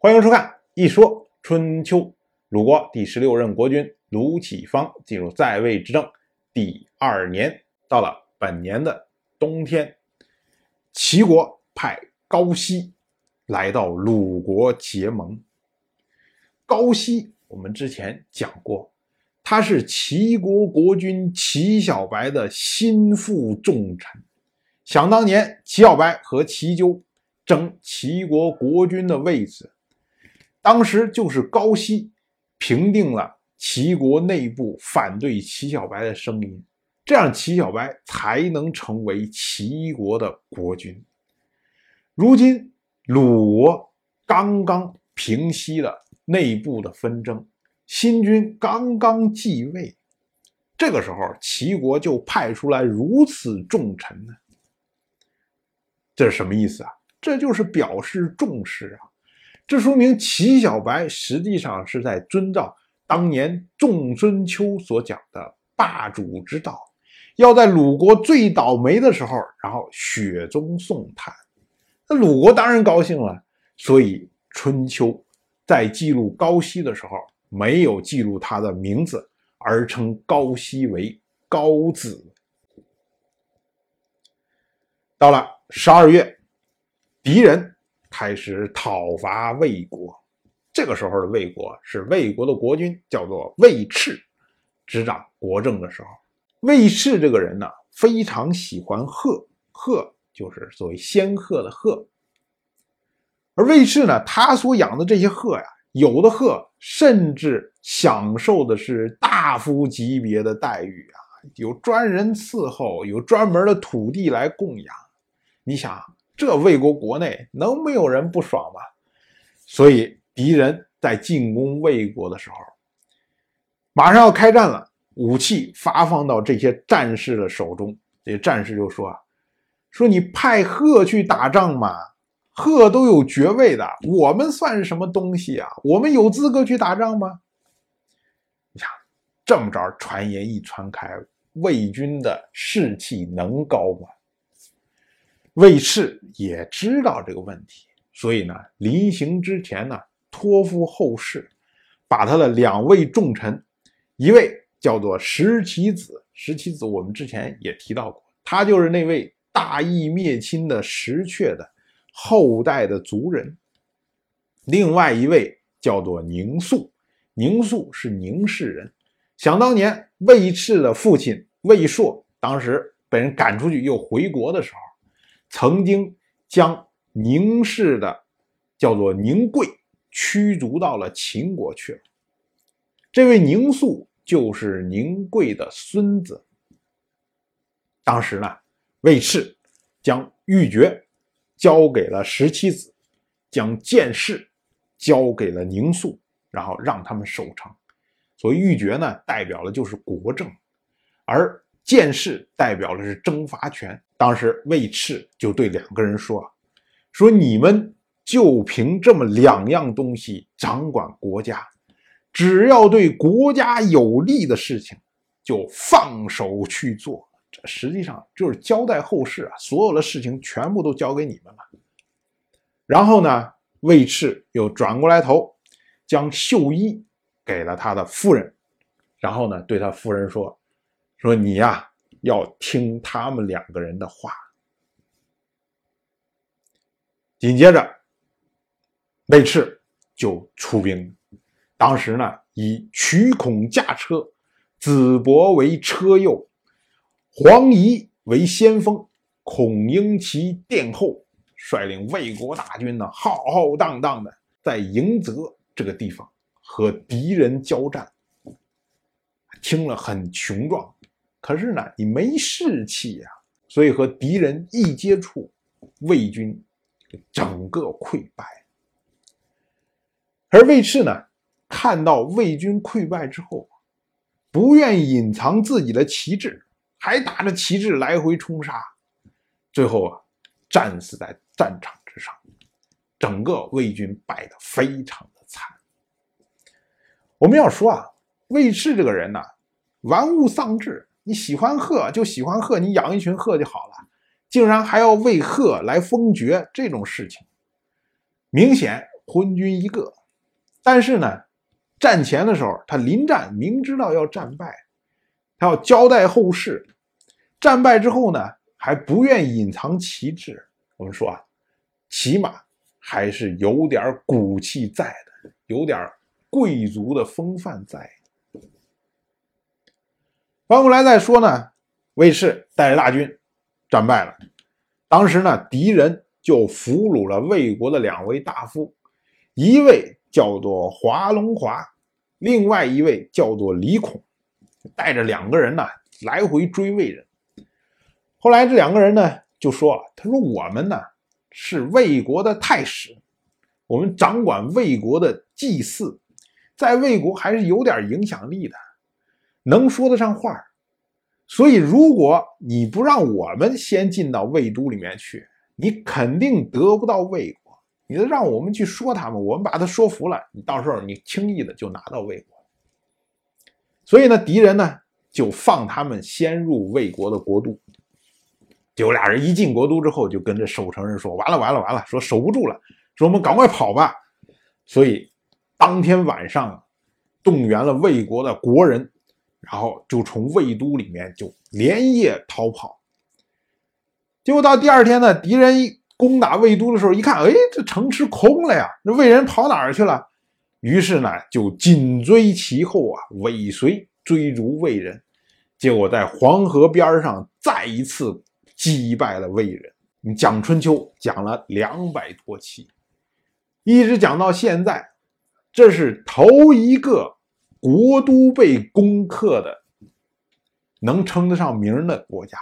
欢迎收看《一说春秋》。鲁国第十六任国君鲁启方进入在位执政第二年，到了本年的冬天，齐国派高息来到鲁国结盟。高息我们之前讲过，他是齐国国君齐小白的心腹重臣。想当年，齐小白和齐纠争齐国国君的位置。当时就是高息平定了齐国内部反对齐小白的声音，这样齐小白才能成为齐国的国君。如今鲁国刚刚平息了内部的纷争，新君刚刚继位，这个时候齐国就派出来如此重臣呢？这是什么意思啊？这就是表示重视啊！这说明齐小白实际上是在遵照当年仲孙秋所讲的霸主之道，要在鲁国最倒霉的时候，然后雪中送炭。那鲁国当然高兴了，所以春秋在记录高息的时候没有记录他的名字，而称高息为高子。到了十二月，敌人。开始讨伐魏国，这个时候的魏国是魏国的国君，叫做魏赤，执掌国政的时候。魏赤这个人呢，非常喜欢鹤，鹤就是所谓仙鹤的鹤。而魏赤呢，他所养的这些鹤呀，有的鹤甚至享受的是大夫级别的待遇啊，有专人伺候，有专门的土地来供养。你想。这魏国国内能没有人不爽吗？所以敌人在进攻魏国的时候，马上要开战了，武器发放到这些战士的手中，这些战士就说：“啊说你派鹤去打仗嘛，鹤都有爵位的，我们算什么东西啊？我们有资格去打仗吗？”你想，这么着传言一传开，魏军的士气能高吗？魏赤也知道这个问题，所以呢，临行之前呢，托付后事，把他的两位重臣，一位叫做石岐子，石岐子我们之前也提到过，他就是那位大义灭亲的石阙的后代的族人；另外一位叫做宁肃，宁肃是宁氏人。想当年，魏赤的父亲魏硕当时被人赶出去又回国的时候。曾经将宁氏的叫做宁贵驱逐到了秦国去了。这位宁肃就是宁贵的孙子。当时呢，魏赤将玉珏交给了十七子，将剑士交给了宁肃，然后让他们守城。所以玉珏呢，代表的就是国政，而剑士代表的是征伐权。当时魏赤就对两个人说：“说你们就凭这么两样东西掌管国家，只要对国家有利的事情，就放手去做。这实际上就是交代后事啊，所有的事情全部都交给你们了。”然后呢，魏赤又转过来头，将绣衣给了他的夫人，然后呢，对他夫人说：“说你呀。”要听他们两个人的话。紧接着，魏赤就出兵。当时呢，以曲孔驾车，子伯为车右，黄仪为先锋，孔婴其殿后，率领魏国大军呢，浩浩荡荡的在迎泽这个地方和敌人交战。听了很雄壮。可是呢，你没士气呀，所以和敌人一接触，魏军整个溃败。而魏赤呢，看到魏军溃败之后，不愿意隐藏自己的旗帜，还打着旗帜来回冲杀，最后啊，战死在战场之上，整个魏军败得非常的惨。我们要说啊，魏赤这个人呢，玩物丧志。你喜欢鹤就喜欢鹤，你养一群鹤就好了，竟然还要为鹤来封爵，这种事情明显昏君一个。但是呢，战前的时候，他临战明知道要战败，他要交代后事。战败之后呢，还不愿隐藏旗帜。我们说啊，起码还是有点骨气在的，有点贵族的风范在。翻过来再说呢，卫士带着大军战败了。当时呢，敌人就俘虏了魏国的两位大夫，一位叫做华龙华，另外一位叫做李孔，带着两个人呢来回追魏人。后来这两个人呢就说：“他说我们呢是魏国的太史，我们掌管魏国的祭祀，在魏国还是有点影响力的。”能说得上话，所以如果你不让我们先进到魏都里面去，你肯定得不到魏国。你得让我们去说他们，我们把他说服了，你到时候你轻易的就拿到魏国。所以呢，敌人呢就放他们先入魏国的国都。就俩人一进国都之后，就跟这守城人说：“完了，完了，完了！说守不住了，说我们赶快跑吧。”所以当天晚上动员了魏国的国人。然后就从魏都里面就连夜逃跑，结果到第二天呢，敌人攻打魏都的时候，一看，哎，这城池空了呀，那魏人跑哪儿去了？于是呢，就紧追其后啊，尾随追逐魏人，结果在黄河边上再一次击败了魏人。你讲春秋讲了两百多期，一直讲到现在，这是头一个。国都被攻克的，能称得上名的国家。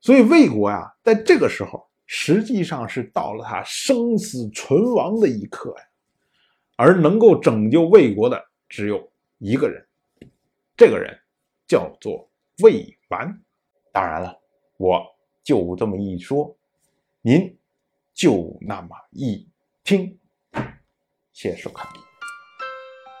所以魏国呀，在这个时候实际上是到了他生死存亡的一刻呀。而能够拯救魏国的只有一个人，这个人叫做魏完。当然了，我就这么一说，您就那么一听。谢谢收看。